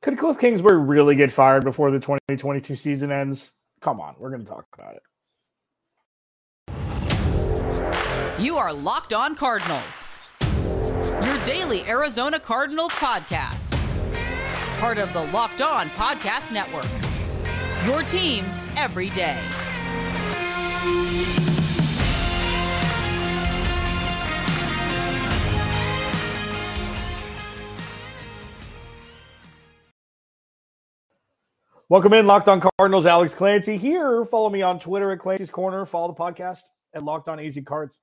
Could Cliff Kingsbury really get fired before the 2022 season ends? Come on, we're going to talk about it. You are Locked On Cardinals, your daily Arizona Cardinals podcast. Part of the Locked On Podcast Network. Your team every day. Welcome in, Locked On Cardinals. Alex Clancy here. Follow me on Twitter at Clancy's Corner. Follow the podcast at Locked On AZ Cards.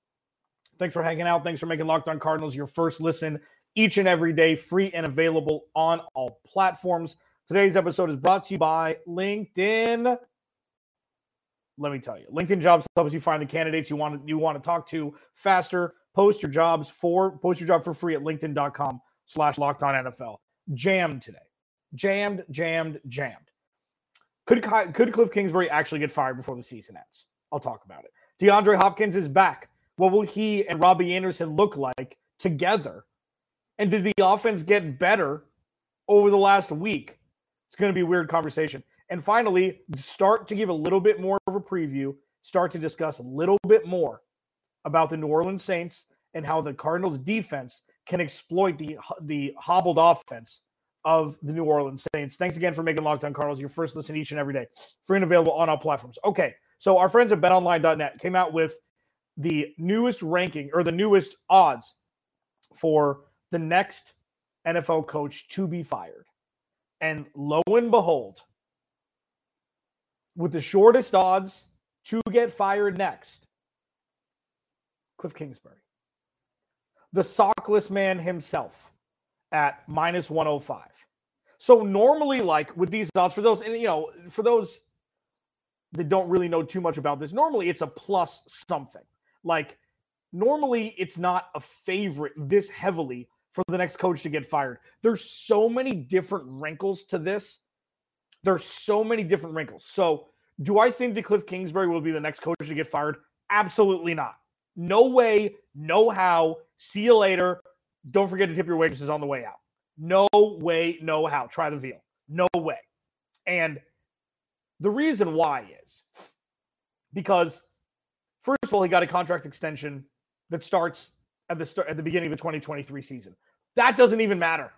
Thanks for hanging out. Thanks for making Locked On Cardinals your first listen each and every day, free and available on all platforms. Today's episode is brought to you by LinkedIn. Let me tell you, LinkedIn Jobs helps you find the candidates you want to, you want to talk to faster. Post your jobs for post your job for free at LinkedIn.com slash locked on NFL. Jammed today. Jammed, jammed, jammed. Could could Cliff Kingsbury actually get fired before the season ends? I'll talk about it. DeAndre Hopkins is back. What will he and Robbie Anderson look like together? And did the offense get better over the last week? It's going to be a weird conversation. And finally, start to give a little bit more of a preview, start to discuss a little bit more about the New Orleans Saints and how the Cardinals defense can exploit the the hobbled offense of the New Orleans Saints. Thanks again for making Locked On Cardinals your first listen each and every day. Free and available on all platforms. Okay, so our friends at betonline.net came out with the newest ranking or the newest odds for the next NFL coach to be fired. And lo and behold, with the shortest odds to get fired next, Cliff Kingsbury, the sockless man himself at minus 105. So normally, like with these odds, for those, and you know, for those that don't really know too much about this, normally it's a plus something. Like normally it's not a favorite this heavily for the next coach to get fired. There's so many different wrinkles to this. There's so many different wrinkles. So do I think that Cliff Kingsbury will be the next coach to get fired? Absolutely not. No way, no how. See you later. Don't forget to tip your waitresses on the way out. No way, no how. Try the veal. No way. And the reason why is because first of all, he got a contract extension that starts at the start at the beginning of the 2023 season. That doesn't even matter.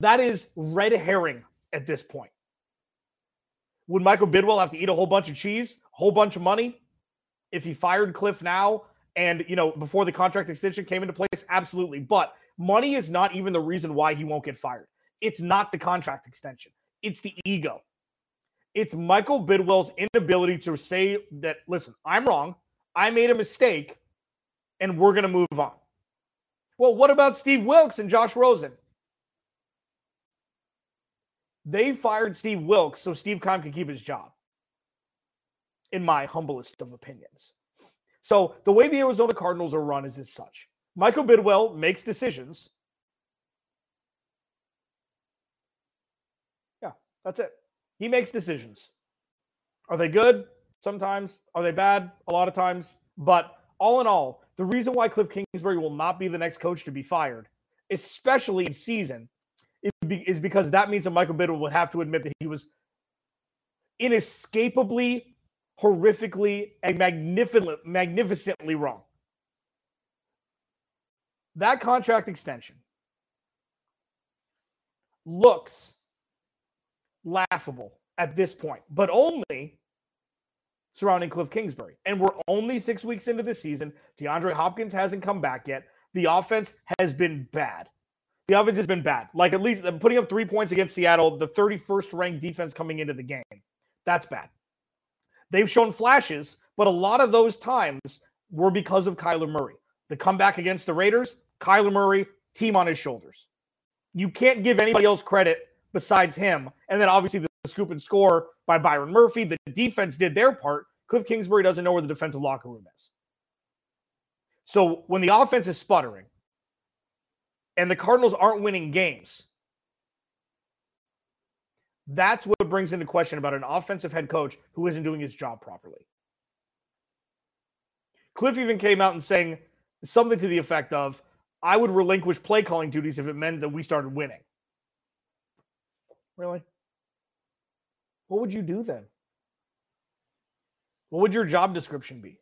That is red herring at this point. Would Michael Bidwill have to eat a whole bunch of cheese, a whole bunch of money if he fired Cliff now and you know before the contract extension came into place? Absolutely. But money is not even the reason why he won't get fired. It's not the contract extension. It's the ego. It's Michael Bidwill's inability to say that, listen, I'm wrong. I made a mistake and we're going to move on. Well, what about Steve Wilks and Josh Rosen? They fired Steve Wilks so Steve Keim could keep his job, in my humblest of opinions. So the way the Arizona Cardinals are run is as such. Michael Bidwill makes decisions. Yeah, that's it. He makes decisions. Are they good? Sometimes. Are they bad? A lot of times. But all in all, the reason why Cliff Kingsbury will not be the next coach to be fired, especially in season, is because that means that Michael Bidwill would have to admit that he was inescapably, horrifically, and magnificent, magnificently wrong. That contract extension looks laughable at this point, but only surrounding Cliff Kingsbury. And we're only six weeks into the season. DeAndre Hopkins hasn't come back yet. The offense has been bad. The offense has been bad. Like at least putting up three points against Seattle, the 31st ranked defense coming into the game. That's bad. They've shown flashes, but a lot of those times were because of Kyler Murray. The comeback against the Raiders, Kyler Murray, team on his shoulders. You can't give anybody else credit besides him. And then obviously the scoop and score by Byron Murphy. The defense did their part. Cliff Kingsbury doesn't know where the defensive locker room is. So when the offense is sputtering and the Cardinals aren't winning games, that's what brings into question about an offensive head coach who isn't doing his job properly. Cliff even came out and saying something to the effect of, I would relinquish play calling duties if it meant that we started winning. Really? What would you do then? What would your job description be?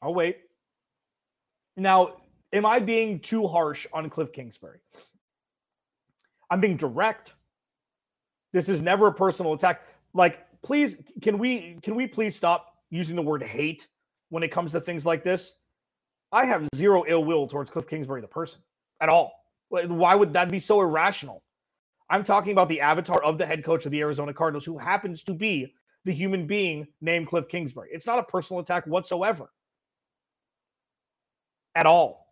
I'll wait. Now, am I being too harsh on Cliff Kingsbury? I'm being direct. This is never a personal attack. Like, please, can we can we please stop using the word hate when it comes to things like this? I have zero ill will towards Cliff Kingsbury, the person, at all. Why would that be so irrational? I'm talking about the avatar of the head coach of the Arizona Cardinals, who happens to be the human being named Cliff Kingsbury. It's not a personal attack whatsoever. At all.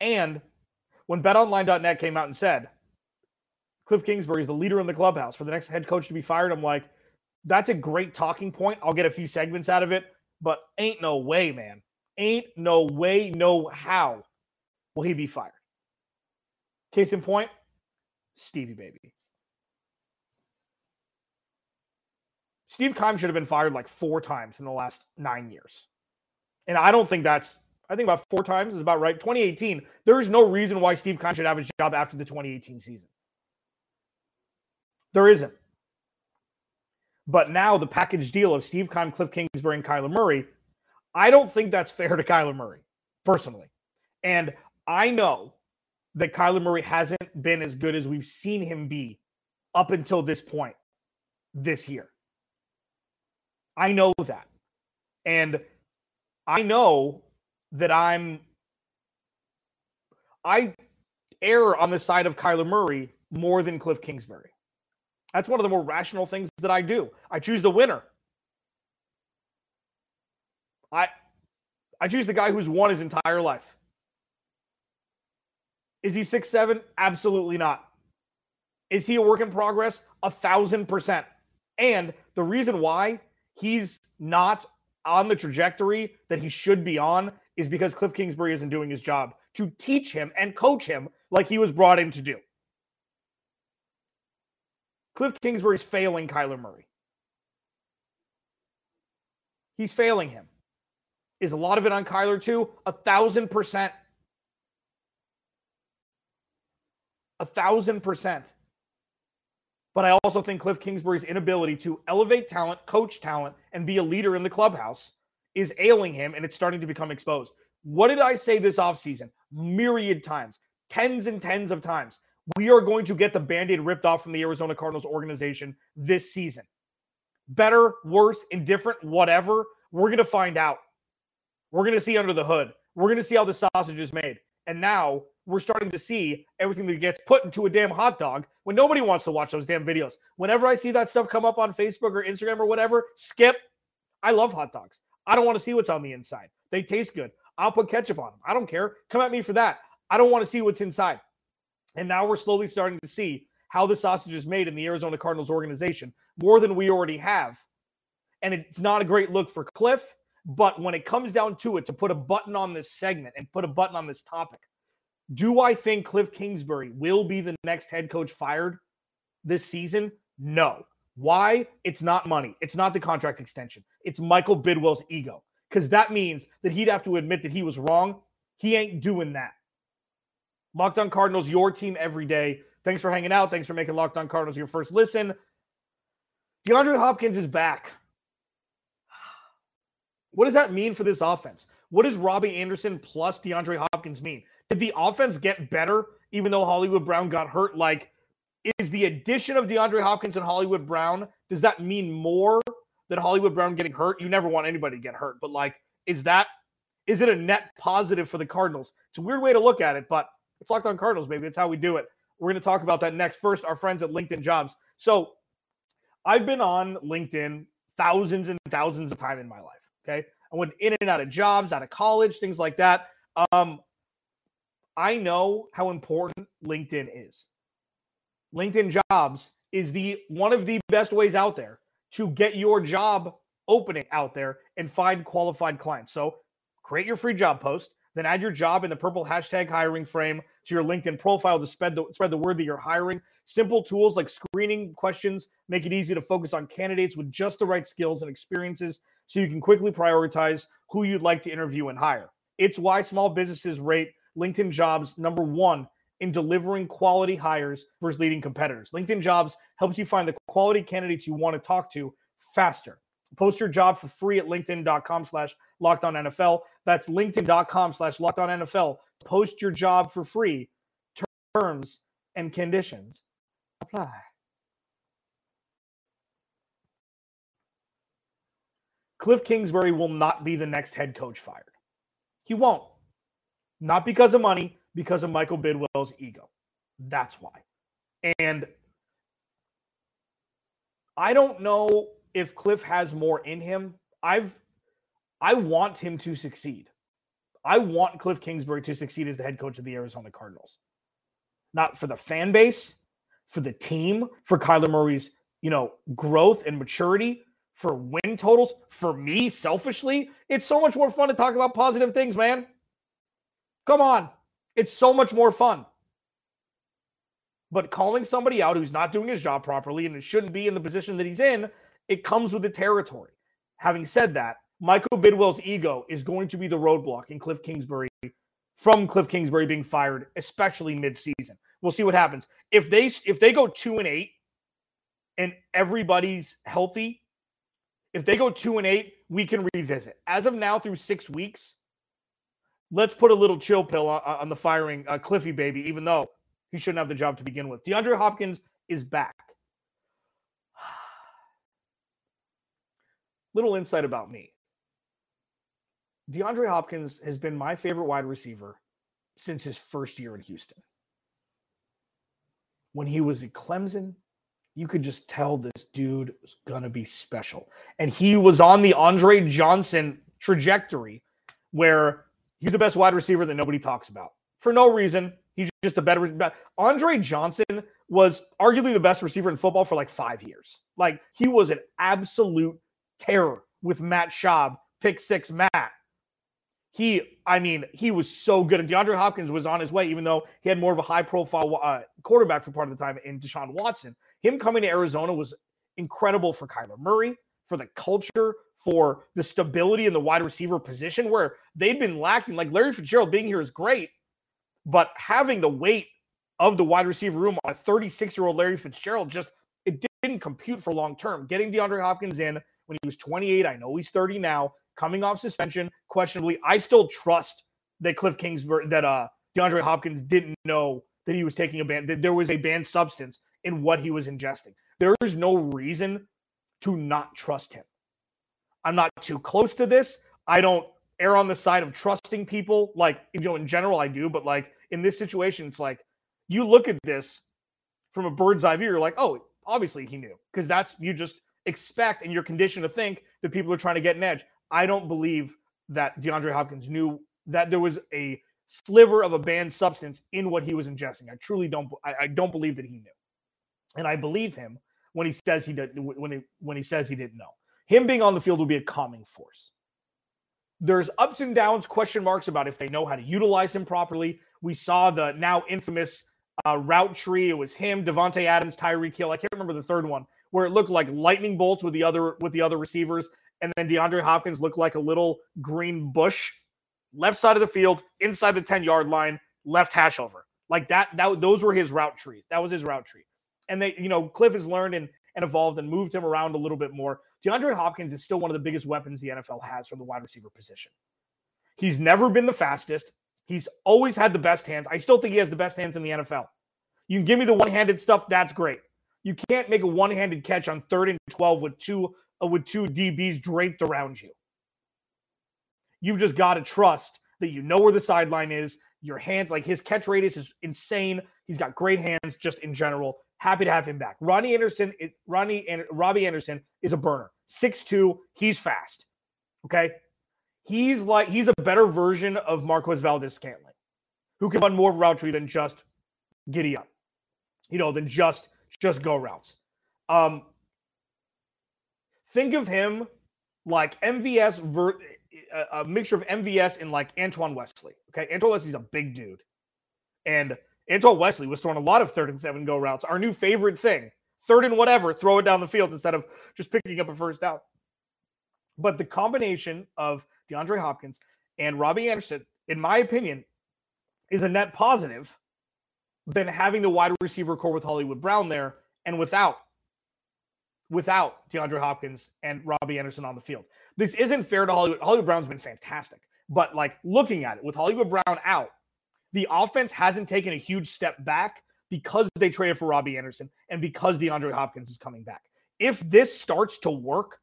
And when betonline.net came out and said Cliff Kingsbury is the leader in the clubhouse for the next head coach to be fired, I'm like, that's a great talking point. I'll get a few segments out of it, but ain't no way, man. Ain't no way, no how will he be fired. Case in point, Stevie Baby. Steve Keim should have been fired like four times in the last nine years. And I don't think that's I think about four times is about right. 2018, there is no reason why Steve Keim should have his job after the 2018 season. There isn't. But now the package deal of Steve Keim, Cliff Kingsbury, and Kyler Murray, I don't think that's fair to Kyler Murray, personally. And I know that Kyler Murray hasn't been as good as we've seen him be up until this point this year. I know that. And I know that I'm I err on the side of Kyler Murray more than Cliff Kingsbury. That's one of the more rational things that I do. I choose the winner. I I choose the guy who's won his entire life. Is he six seven? Absolutely not. Is he a work in progress? A thousand percent. And the reason why he's not on the trajectory that he should be on is because Cliff Kingsbury isn't doing his job to teach him and coach him like he was brought in to do. Cliff Kingsbury's failing Kyler Murray. He's failing him. Is a lot of it on Kyler too? A thousand percent. A thousand percent. But I also think Cliff Kingsbury's inability to elevate talent, coach talent, and be a leader in the clubhouse is ailing him and it's starting to become exposed. What did I say this offseason? Myriad times, tens and tens of times. We are going to get the band aid ripped off from the Arizona Cardinals organization this season. Better, worse, indifferent, whatever. We're going to find out. We're going to see under the hood. We're going to see how the sausage is made. And now we're starting to see everything that gets put into a damn hot dog when nobody wants to watch those damn videos. Whenever I see that stuff come up on Facebook or Instagram or whatever, skip. I love hot dogs. I don't want to see what's on the inside. They taste good. I'll put ketchup on them. I don't care. Come at me for that. I don't want to see what's inside. And now we're slowly starting to see how the sausage is made in the Arizona Cardinals organization more than we already have. And it's not a great look for Cliff. But when it comes down to it, to put a button on this segment and put a button on this topic, do I think Cliff Kingsbury will be the next head coach fired this season? No. Why? It's not money. It's not the contract extension. It's Michael Bidwill's ego. Because that means that he'd have to admit that he was wrong. He ain't doing that. Locked on Cardinals, your team every day. Thanks for hanging out. Thanks for making Locked on Cardinals your first listen. DeAndre Hopkins is back. What does that mean for this offense? What does Robbie Anderson plus DeAndre Hopkins mean? Did the offense get better even though Hollywood Brown got hurt? Like, is the addition of DeAndre Hopkins and Hollywood Brown, does that mean more than Hollywood Brown getting hurt? You never want anybody to get hurt, but like, is that is it a net positive for the Cardinals? It's a weird way to look at it, but it's locked on Cardinals, baby. That's how we do it. We're going to talk about that next. First, our friends at LinkedIn Jobs. So I've been on LinkedIn thousands and thousands of time in my life. Okay. I went in and out of jobs, out of college, things like that. Um, I know how important LinkedIn is. LinkedIn Jobs is the one of the best ways out there to get your job opening out there and find qualified clients. So create your free job post, then add your job in the purple hashtag hiring frame to your LinkedIn profile to spread the spread the word that you're hiring. Simple tools like screening questions make it easy to focus on candidates with just the right skills and experiences so you can quickly prioritize who you'd like to interview and hire. It's why small businesses rate LinkedIn jobs number one in delivering quality hires versus leading competitors. LinkedIn Jobs helps you find the quality candidates you want to talk to faster. Post your job for free at linkedin.com slash locked on NFL. That's linkedin.com slash locked on NFL. Post your job for free. Terms and conditions apply. Cliff Kingsbury will not be the next head coach fired. He won't. Not because of money, because of Michael Bidwill's ego. That's why. And I don't know if Cliff has more in him. I've I want him to succeed. I want Cliff Kingsbury to succeed as the head coach of the Arizona Cardinals. Not for the fan base, for the team, for Kyler Murray's, you know, growth and maturity, for win totals, for me selfishly. It's so much more fun to talk about positive things, man. Come on. It's so much more fun. But calling somebody out who's not doing his job properly and shouldn't be in the position that he's in, it comes with the territory. Having said that, Michael Bidwill's ego is going to be the roadblock in Cliff Kingsbury from Cliff Kingsbury being fired, especially mid-season. We'll see what happens. If they if they go 2 and 8 and everybody's healthy, if they go 2 and 8, we can revisit. As of now through 6 weeks, let's put a little chill pill on, on the firing uh, Cliffy baby even though he shouldn't have the job to begin with. DeAndre Hopkins is back. Little insight about me. DeAndre Hopkins has been my favorite wide receiver since his first year in Houston. When he was at Clemson, you could just tell this dude was going to be special. And he was on the Andre Johnson trajectory where he's the best wide receiver that nobody talks about for no reason. He's just a better. Andre Johnson was arguably the best receiver in football for like five years. Like he was an absolute terror with Matt Schaub, pick six Matt. He, I mean, he was so good. And DeAndre Hopkins was on his way, even though he had more of a high profile uh, quarterback for part of the time in Deshaun Watson. Him coming to Arizona was incredible for Kyler Murray, for the culture, for the stability in the wide receiver position where they'd been lacking. Like Larry Fitzgerald being here is great, but having the weight of the wide receiver room on a 36 year old Larry Fitzgerald just it didn't compute for long term. Getting DeAndre Hopkins in when he was 28, I know he's 30 now, coming off suspension, questionably. I still trust that Cliff Kingsbury, that uh DeAndre Hopkins didn't know that he was taking a ban, that there was a banned substance in what he was ingesting. There is no reason to not trust him. I'm not too close to this. I don't err on the side of trusting people. Like, you know, in general, I do, but like in this situation, it's like you look at this from a bird's eye view, you're like, oh, obviously he knew. Because that's you just expect and you're conditioned to think that people are trying to get an edge. I don't believe that DeAndre Hopkins knew that there was a sliver of a banned substance in what he was ingesting. I truly don't. I, I don't believe that he knew, and I believe him when he says he did when he when he says he didn't know. Him being on the field will be a calming force. There's ups and downs, question marks about if they know how to utilize him properly. We saw the now infamous uh, route tree. It was him, Davante Adams, Tyreek Hill. I can't remember the third one where it looked like lightning bolts with the other with the other receivers, and then DeAndre Hopkins looked like a little green bush, left side of the field, inside the ten yard line, left hash over like that. That those were his route trees. That was his route tree, and they, you know, Cliff has learned and and evolved and moved him around a little bit more. DeAndre Hopkins is still one of the biggest weapons the NFL has from the wide receiver position. He's never been the fastest. He's always had the best hands. I still think he has the best hands in the NFL. You can give me the one-handed stuff, that's great. You can't make a one-handed catch on third and 12 with two uh, with two DBs draped around you. You've just got to trust that you know where the sideline is. Your hands, like his catch radius is insane. He's got great hands just in general. Happy to have him back. Ronnie Anderson, Ronnie and Robbie Anderson is a burner. Six two, he's fast. Okay. He's like he's a better version of Marquez Valdes-Scantling, who can run more route tree than just giddy up. You know, than just just go routes. Um, think of him like MVS, ver- a, a mixture of MVS and like Antoine Wesley. Okay, Antoine Wesley's a big dude, and Antoine Wesley was throwing a lot of third and seven go routes. Our new favorite thing, third and whatever, throw it down the field instead of just picking up a first down. But the combination of DeAndre Hopkins and Robbie Anderson, in my opinion, is a net positive than having the wide receiver core with Hollywood Brown there and without without DeAndre Hopkins and Robbie Anderson on the field. This isn't fair to Hollywood. Hollywood Brown's been fantastic, but like looking at it with Hollywood Brown out, the offense hasn't taken a huge step back because they traded for Robbie Anderson and because DeAndre Hopkins is coming back. If this starts to work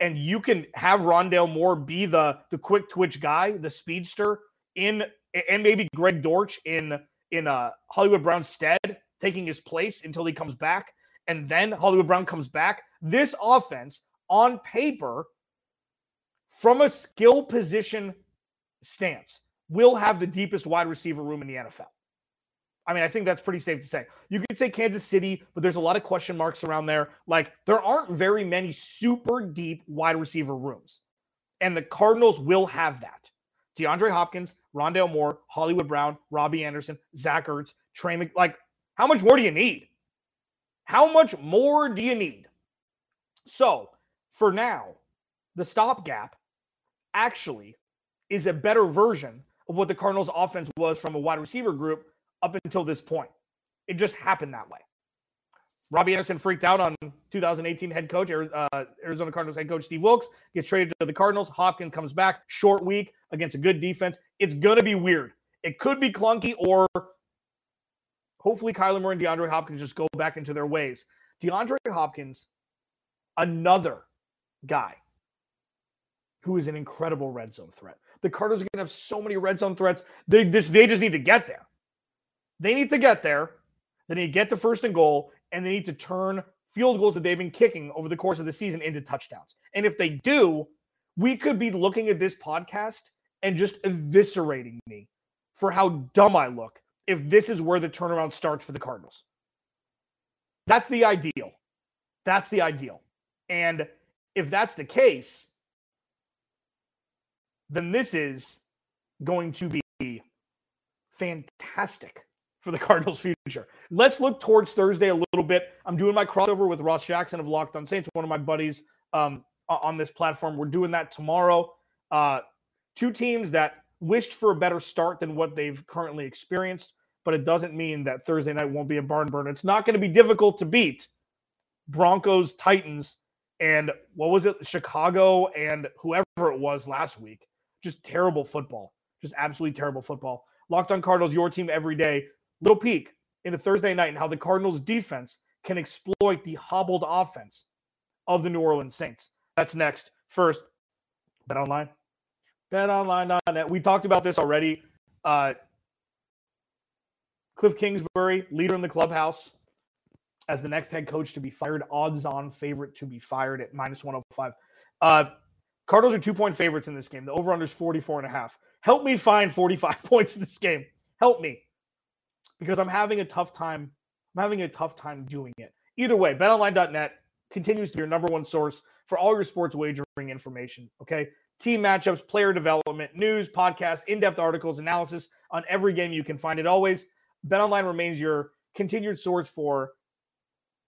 and you can have Rondale Moore be the the quick twitch guy, the speedster in and maybe Greg Dortch in in uh, Hollywood Brown's stead, taking his place until he comes back, and then Hollywood Brown comes back. This offense, on paper, from a skill position stance, will have the deepest wide receiver room in the NFL. I mean, I think that's pretty safe to say. You could say Kansas City, but there's a lot of question marks around there. Like, there aren't very many super deep wide receiver rooms. And the Cardinals will have that. DeAndre Hopkins, Rondale Moore, Hollywood Brown, Robbie Anderson, Zach Ertz, Trey Mc- Like, how much more do you need? How much more do you need? So, for now, the stopgap actually is a better version of what the Cardinals' offense was from a wide receiver group up until this point. It just happened that way. Robbie Anderson freaked out on 2018 head coach, uh, Arizona Cardinals head coach Steve Wilks, gets traded to the Cardinals. Hopkins comes back, short week against a good defense. It's going to be weird. It could be clunky, or hopefully Kyler Murray and DeAndre Hopkins just go back into their ways. DeAndre Hopkins, another guy who is an incredible red zone threat. The Cardinals are going to have so many red zone threats. They just, they just need to get there. They need to get there. They need to get to first and goal, and they need to turn field goals that they've been kicking over the course of the season into touchdowns. And if they do, we could be looking at this podcast and just eviscerating me for how dumb I look if this is where the turnaround starts for the Cardinals. That's the ideal. That's the ideal. And if that's the case, then this is going to be fantastic for the Cardinals' future. Let's look towards Thursday a little bit. I'm doing my crossover with Ross Jackson of Locked On Saints, one of my buddies um, on this platform. We're doing that tomorrow. Uh, two teams that wished for a better start than what they've currently experienced, but it doesn't mean that Thursday night won't be a barn burner. It's not going to be difficult to beat Broncos, Titans, and what was it? Chicago and whoever it was last week. Just terrible football. Just absolutely terrible football. Locked on Cardinals, your team every day little peek into Thursday night and how the Cardinals defense can exploit the hobbled offense of the New Orleans Saints. That's next. First, bet online. BetOnline.net. We talked about this already. Uh, Cliff Kingsbury, leader in the clubhouse, as the next head coach to be fired, odds on favorite to be fired at minus 105. Uh, Cardinals are two point favorites in this game. The over under is 44 and a half. Help me find 45 points in this game. Help me because I'm having a tough time. I'm having a tough time doing it. Either way, betonline.net continues to be your number one source for all your sports wagering information. Okay. Team matchups, player development, news, podcasts, in depth articles, analysis on every game you can find it always. BetOnline remains your continued source for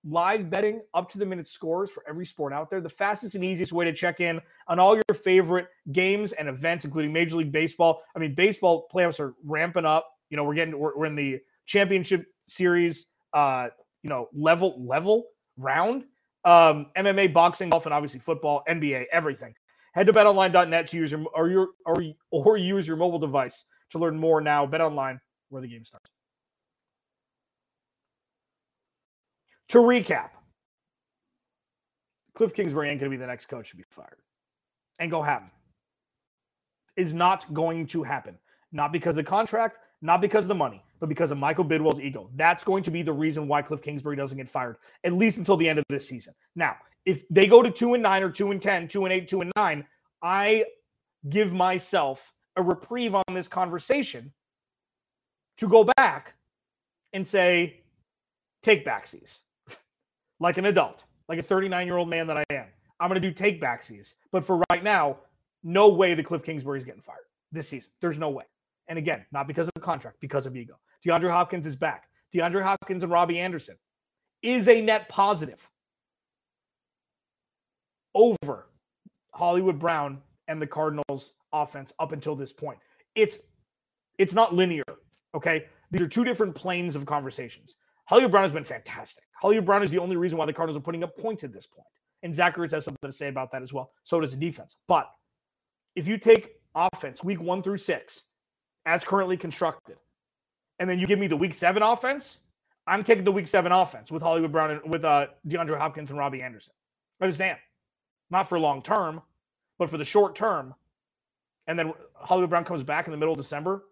live betting up to the minute scores for every sport out there. The fastest and easiest way to check in on all your favorite games and events, including Major League Baseball. I mean, baseball playoffs are ramping up. You know, we're getting, we're, we're in the championship series, uh, you know, level level round. Um, MMA, boxing, golf, and obviously football, NBA, everything. Head to betonline.net to use your or your or, or use your mobile device to learn more now. Bet online, where the game starts. To recap, Cliff Kingsbury ain't going to be the next coach to be fired. Ain't going to happen. Is not going to happen. Not because of the contract, not because of the money, but because of Michael Bidwill's ego. That's going to be the reason why Cliff Kingsbury doesn't get fired, at least until the end of this season. Now, if they go to two and nine or two and 10, two and eight, two and nine, I give myself a reprieve on this conversation to go back and say, take back backsies like an adult, like a 39 year old man that I am. I'm going to do take backsies. But for right now, no way the Cliff Kingsbury is getting fired this season. There's no way. And again, not because of the contract, because of ego. DeAndre Hopkins is back. DeAndre Hopkins and Robbie Anderson is a net positive over Hollywood Brown and the Cardinals offense up until this point. It's it's not linear. Okay. These are two different planes of conversations. Hollywood Brown has been fantastic. Hollywood Brown is the only reason why the Cardinals are putting up points at this point. And Zach Ertz has something to say about that as well. So does the defense. But if you take offense week one through six as currently constructed, and then you give me the week seven offense, I'm taking the week seven offense with Hollywood Brown and with uh, DeAndre Hopkins and Robbie Anderson. I understand. Not for long term, but for the short term. And then Hollywood Brown comes back in the middle of December.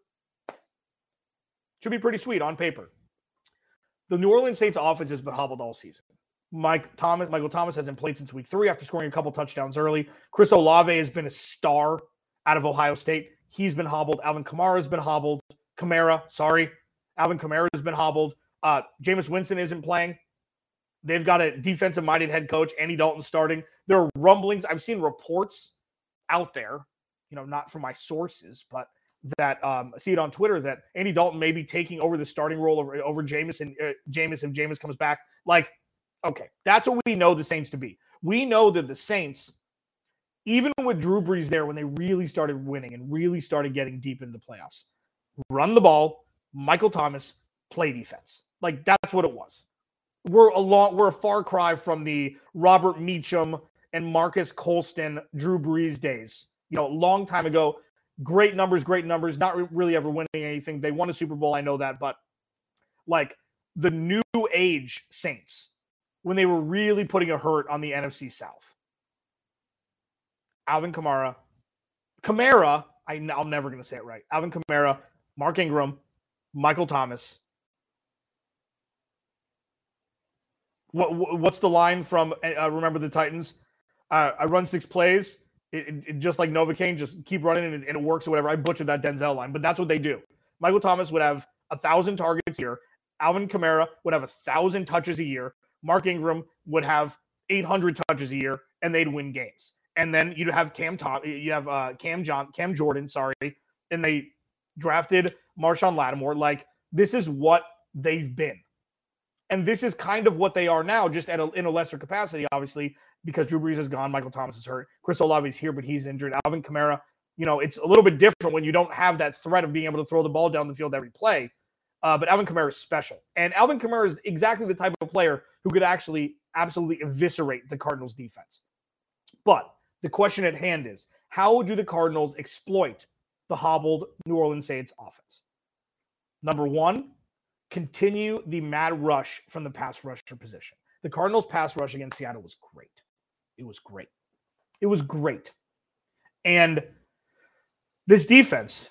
Should be pretty sweet on paper. The New Orleans Saints offense has been hobbled all season. Mike Thomas, Michael Thomas hasn't played since week three after scoring a couple touchdowns early. Chris Olave has been a star out of Ohio State. He's been hobbled. Alvin Kamara has been hobbled. Kamara, sorry. Alvin Kamara has been hobbled. Uh, Jameis Winston isn't playing. They've got a defensive minded head coach, Andy Dalton starting. There are rumblings. I've seen reports out there, you know, not from my sources, but that um, see it on Twitter that Andy Dalton may be taking over the starting role over, over Jameis and uh, Jameis if Jameis comes back. Like, okay, that's what we know the Saints to be. We know that the Saints, even with Drew Brees there, when they really started winning and really started getting deep into the playoffs, run the ball, Michael Thomas, play defense. Like that's what it was. We're a long, we're a far cry from the Robert Meacham and Marques Colston, Drew Brees days. You know, a long time ago. Great numbers, great numbers. Not really ever winning anything. They won a Super Bowl, I know that, but like the new age Saints when they were really putting a hurt on the NFC South. Alvin Kamara, Kamara. I, I'm never going to say it right. Alvin Kamara, Mark Ingram, Michael Thomas, What, what's the line from uh, Remember the Titans? Uh, I run six plays, it, it, it, just like Novocaine, just keep running and, and, it works or whatever. I butchered that Denzel line, but that's what they do. Michael Thomas would have a thousand targets here. Alvin Kamara would have a thousand touches a year. Mark Ingram would have 800 touches a year, and they'd win games. And then you'd have Cam Tom, you have uh, Cam John, Cam Jordan, sorry, and they drafted Marshon Lattimore. Like this is what they've been. And this is kind of what they are now, just at a, in a lesser capacity, obviously, because Drew Brees is gone, Michael Thomas is hurt, Chris Olave is here, but he's injured. Alvin Kamara, you know, it's a little bit different when you don't have that threat of being able to throw the ball down the field every play. Uh, but Alvin Kamara is special, and Alvin Kamara is exactly the type of player who could actually absolutely eviscerate the Cardinals' defense. But the question at hand is, how do the Cardinals exploit the hobbled New Orleans Saints offense? Number one, continue the mad rush from the pass rusher position. The Cardinals' pass rush against Seattle was great. It was great. It was great. And this defense,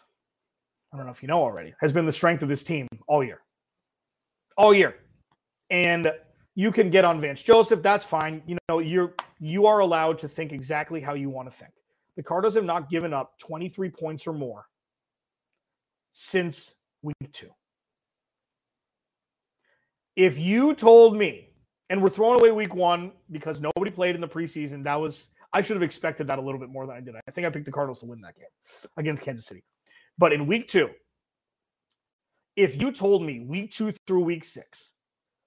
I don't know if you know already, has been the strength of this team all year. All year. And you can get on Vance Joseph, that's fine. You know, you're you are allowed to think exactly how you want to think. The Cardinals have not given up 23 points or more since week 2. If you told me, and we're throwing away week one because nobody played in the preseason, that was I should have expected that a little bit more than I did. I think I picked the Cardinals to win that game against Kansas City. But in week two, if you told me week two through week six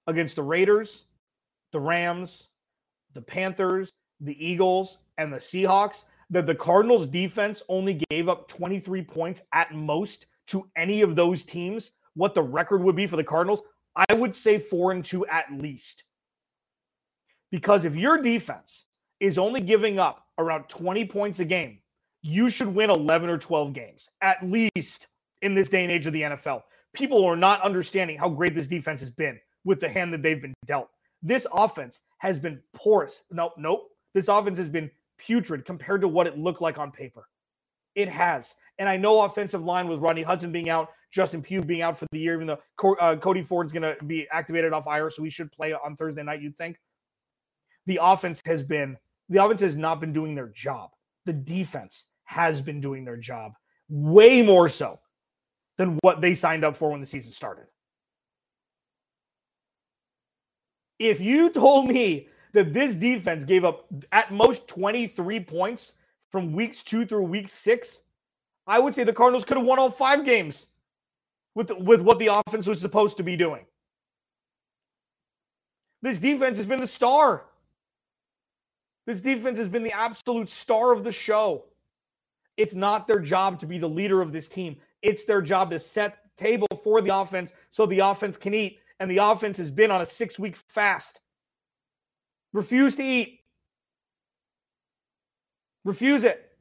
against the Raiders, the Rams, the Panthers, the Eagles, and the Seahawks that the Cardinals defense only gave up 23 points at most to any of those teams, what the record would be for the Cardinals, I would say four and two at least. Because if your defense is only giving up around 20 points a game, you should win 11 or 12 games, at least in this day and age of the NFL. People are not understanding how great this defense has been with the hand that they've been dealt. This offense has been porous. Nope, nope. This offense has been putrid compared to what it looked like on paper. It has. And I know offensive line with Rodney Hudson being out, Justin Pugh being out for the year, even though uh, Cody Ford's going to be activated off IR, so he should play on Thursday night, you'd think. The offense has been, the offense has not been doing their job. The defense has been doing their job way more so than what they signed up for when the season started. If you told me that this defense gave up at most 23 points from weeks two through week six, I would say the Cardinals could have won all five games with, with what the offense was supposed to be doing. This defense has been the star. This defense has been the absolute star of the show. It's not their job to be the leader of this team. It's their job to set table for the offense so the offense can eat. And the offense has been on a six week fast. Refuse to eat. Refuse it.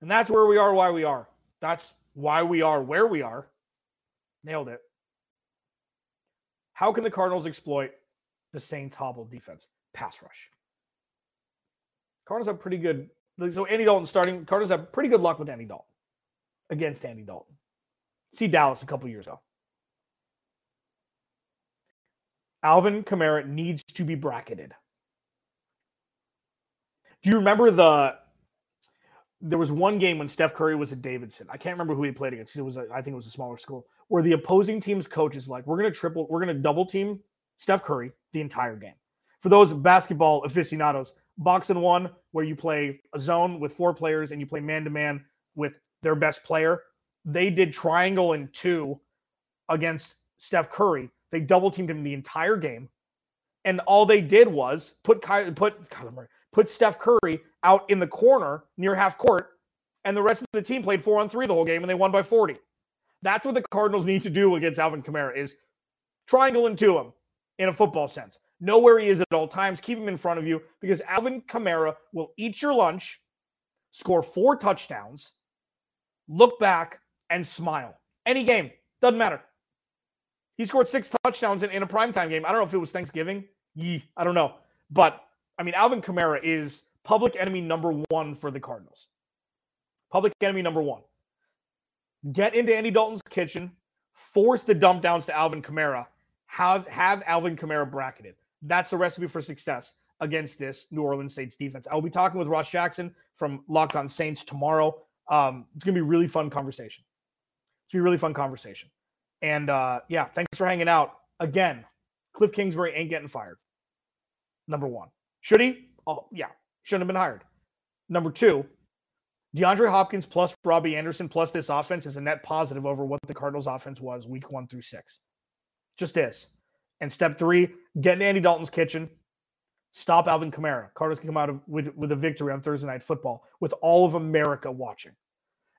And that's where we are, why we are. That's why we are where we are. Nailed it. How can the Cardinals exploit the Saints hobble defense? Pass rush. Cardinals have pretty good. So Andy Dalton starting. Cardinals have pretty good luck with Andy Dalton against Andy Dalton. See Dallas a couple years ago. Alvin Kamara needs to be bracketed. Do you remember the? There was one game when Steph Curry was at Davidson. I can't remember who he played against. It was, a, I think, it was a smaller school where the opposing team's coach is like, "We're going to triple, we're going to double team Steph Curry the entire game." For those basketball aficionados, box and one, where you play a zone with four players and you play man to man with their best player, they did triangle and two against Steph Curry. They double teamed him the entire game, and all they did was put Ky- put put Steph Curry out in the corner near half court, and the rest of the team played four on three the whole game, and they won by forty. That's what the Cardinals need to do against Alvin Kamara is triangle into him in a football sense. Know where he is at all times. Keep him in front of you because Alvin Kamara will eat your lunch, score four touchdowns, look back, and smile. Any game, doesn't matter. He scored six touchdowns in, in a primetime game. I don't know if it was Thanksgiving. Yee, I don't know. But I mean, Alvin Kamara is public enemy number one for the Cardinals. Public enemy number one. Get into Andy Dalton's kitchen, force the dump downs to Alvin Kamara, have have Alvin Kamara bracketed. That's the recipe for success against this New Orleans Saints defense. I'll be talking with Ross Jackson from Locked On Saints tomorrow. Um, it's gonna be a really fun conversation. It's gonna be a really fun conversation. And uh, yeah, thanks for hanging out again. Cliff Kingsbury ain't getting fired. Number one, should he? Oh yeah, shouldn't have been hired. Number two, DeAndre Hopkins plus Robbie Anderson plus this offense is a net positive over what the Cardinals offense was week one through six. Just is. And step three, get in Andy Dalton's kitchen. Stop Alvin Kamara. Cardinals can come out of, with, with a victory on Thursday Night Football with all of America watching.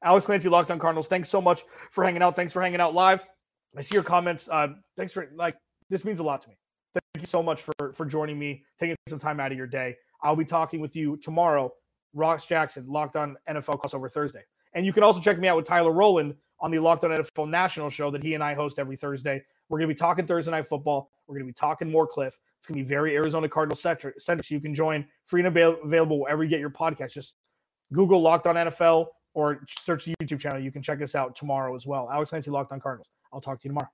Alex Clancy, Locked on Cardinals. Thanks so much for hanging out. Thanks for hanging out live. I see your comments. Uh, thanks for like this means a lot to me. Thank you so much for for joining me, taking some time out of your day. I'll be talking with you tomorrow. Ross Jackson, Locked on NFL crossover Thursday, and you can also check me out with Tyler Rowland on the Locked on NFL National Show that he and I host every Thursday. We're going to be talking Thursday Night Football. We're going to be talking more Cliff. It's going to be very Arizona Cardinal centric. So you can join free and available wherever you get your podcast. Just Google Locked on NFL or search the YouTube channel. You can check us out tomorrow as well. Alex Clancy, Locked on Cardinals. I'll talk to you tomorrow.